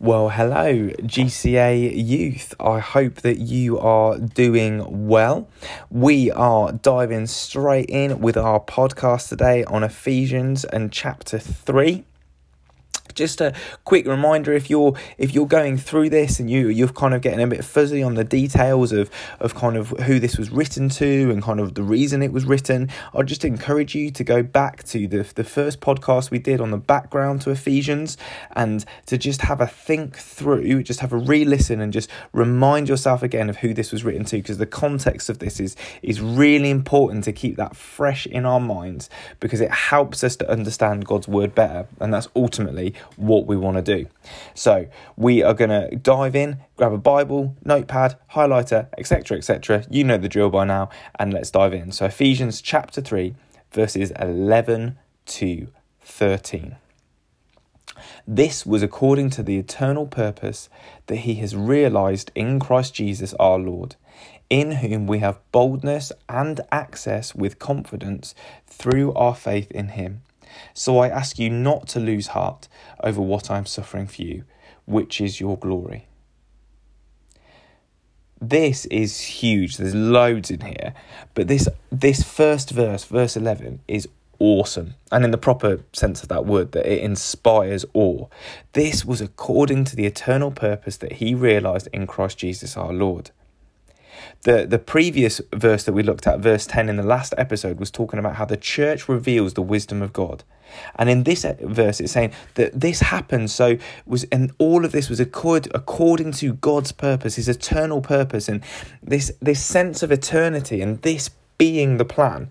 Well, hello, GCA youth. I hope that you are doing well. We are diving straight in with our podcast today on Ephesians and chapter 3 just a quick reminder if you're if you're going through this and you you're kind of getting a bit fuzzy on the details of of kind of who this was written to and kind of the reason it was written i'd just encourage you to go back to the the first podcast we did on the background to ephesians and to just have a think through just have a re-listen and just remind yourself again of who this was written to because the context of this is is really important to keep that fresh in our minds because it helps us to understand god's word better. And that's ultimately what we want to do. So we are going to dive in, grab a Bible, notepad, highlighter, etc., etc. You know the drill by now, and let's dive in. So Ephesians chapter 3, verses 11 to 13. This was according to the eternal purpose that he has realized in Christ Jesus our Lord, in whom we have boldness and access with confidence through our faith in him. So I ask you not to lose heart over what I am suffering for you, which is your glory. This is huge. There's loads in here, but this this first verse, verse 11 is awesome. And in the proper sense of that word, that it inspires awe. This was according to the eternal purpose that he realized in Christ Jesus our Lord. The, the previous verse that we looked at, verse 10 in the last episode, was talking about how the church reveals the wisdom of God. And in this uh, verse, it's saying that this happened. So was and all of this was accord, according to God's purpose, His eternal purpose, and this this sense of eternity, and this being the plan,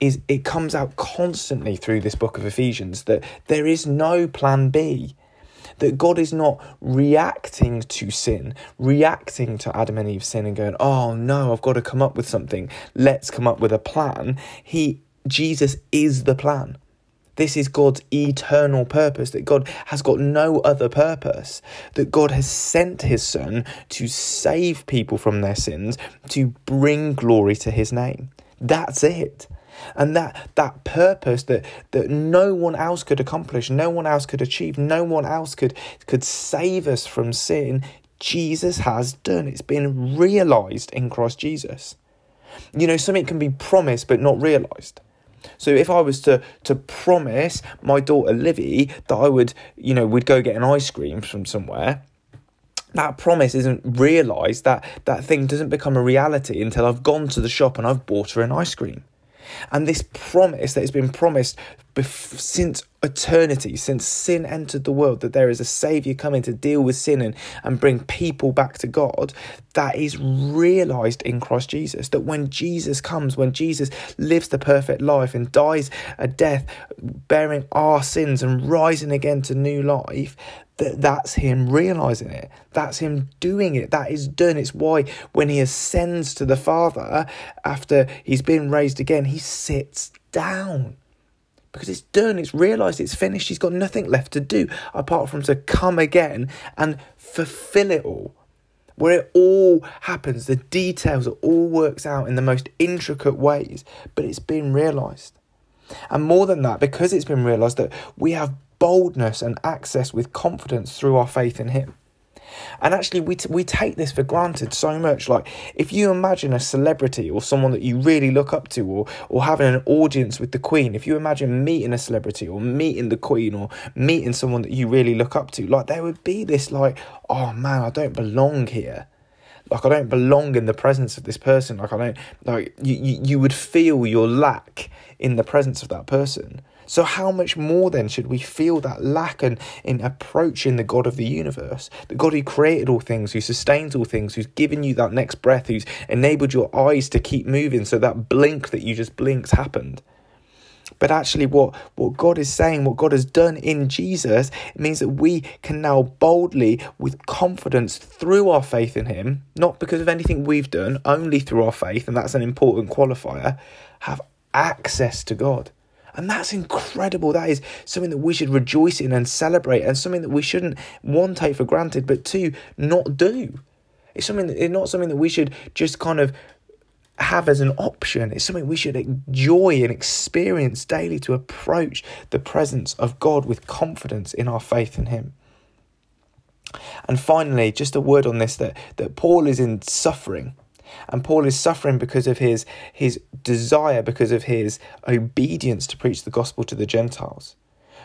is it comes out constantly through this book of Ephesians that there is no plan B that God is not reacting to sin, reacting to Adam and Eve's sin and going, oh no, I've got to come up with something. Let's come up with a plan. He, Jesus is the plan. This is God's eternal purpose, that God has got no other purpose, that God has sent his Son to save people from their sins, to bring glory to his name. That's it and that that purpose that that no one else could accomplish no one else could achieve no one else could could save us from sin jesus has done. It's been realized in christ jesus. You know something can be promised but not realized. So if I was to to promise my daughter Livy that I would, you know, we'd go get an ice cream from somewhere, that promise isn't realized, that that thing doesn't become a reality until I've gone to the shop and I've bought her an ice cream. And this promise that has been promised bef- since eternity, since sin entered the world, that there is a Savior coming to deal with sin and, and bring people back to God, that is realized in Christ Jesus. That when Jesus comes, when Jesus lives the perfect life and dies a death, bearing our sins and rising again to new life, that that's him realizing it. That's him doing it. That is done. It's why when he ascends to the father after he's been raised again he sits down because it's done it's realized it's finished he's got nothing left to do apart from to come again and fulfill it all where it all happens the details it all works out in the most intricate ways but it's been realized and more than that because it's been realized that we have boldness and access with confidence through our faith in Him. And actually, we, t- we take this for granted so much. Like, if you imagine a celebrity or someone that you really look up to, or, or having an audience with the Queen, if you imagine meeting a celebrity or meeting the Queen or meeting someone that you really look up to, like, there would be this, like, oh man, I don't belong here. Like, I don't belong in the presence of this person. Like, I don't, like, you, you, you would feel your lack in the presence of that person. So, how much more then should we feel that lack in, in approaching the God of the universe, the God who created all things, who sustains all things, who's given you that next breath, who's enabled your eyes to keep moving so that blink that you just blinked happened? But actually, what, what God is saying, what God has done in Jesus, it means that we can now boldly, with confidence through our faith in Him, not because of anything we've done, only through our faith, and that's an important qualifier, have access to God. And that's incredible. That is something that we should rejoice in and celebrate, and something that we shouldn't, one, take for granted, but two, not do. It's something that, it's not something that we should just kind of have as an option. It's something we should enjoy and experience daily to approach the presence of God with confidence in our faith in Him. And finally, just a word on this that, that Paul is in suffering. And Paul is suffering because of his, his desire, because of his obedience to preach the gospel to the Gentiles.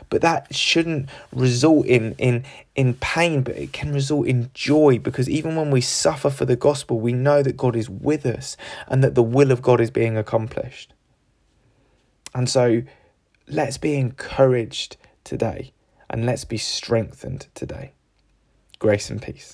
But that shouldn't result in, in, in pain, but it can result in joy because even when we suffer for the gospel, we know that God is with us and that the will of God is being accomplished. And so let's be encouraged today and let's be strengthened today. Grace and peace.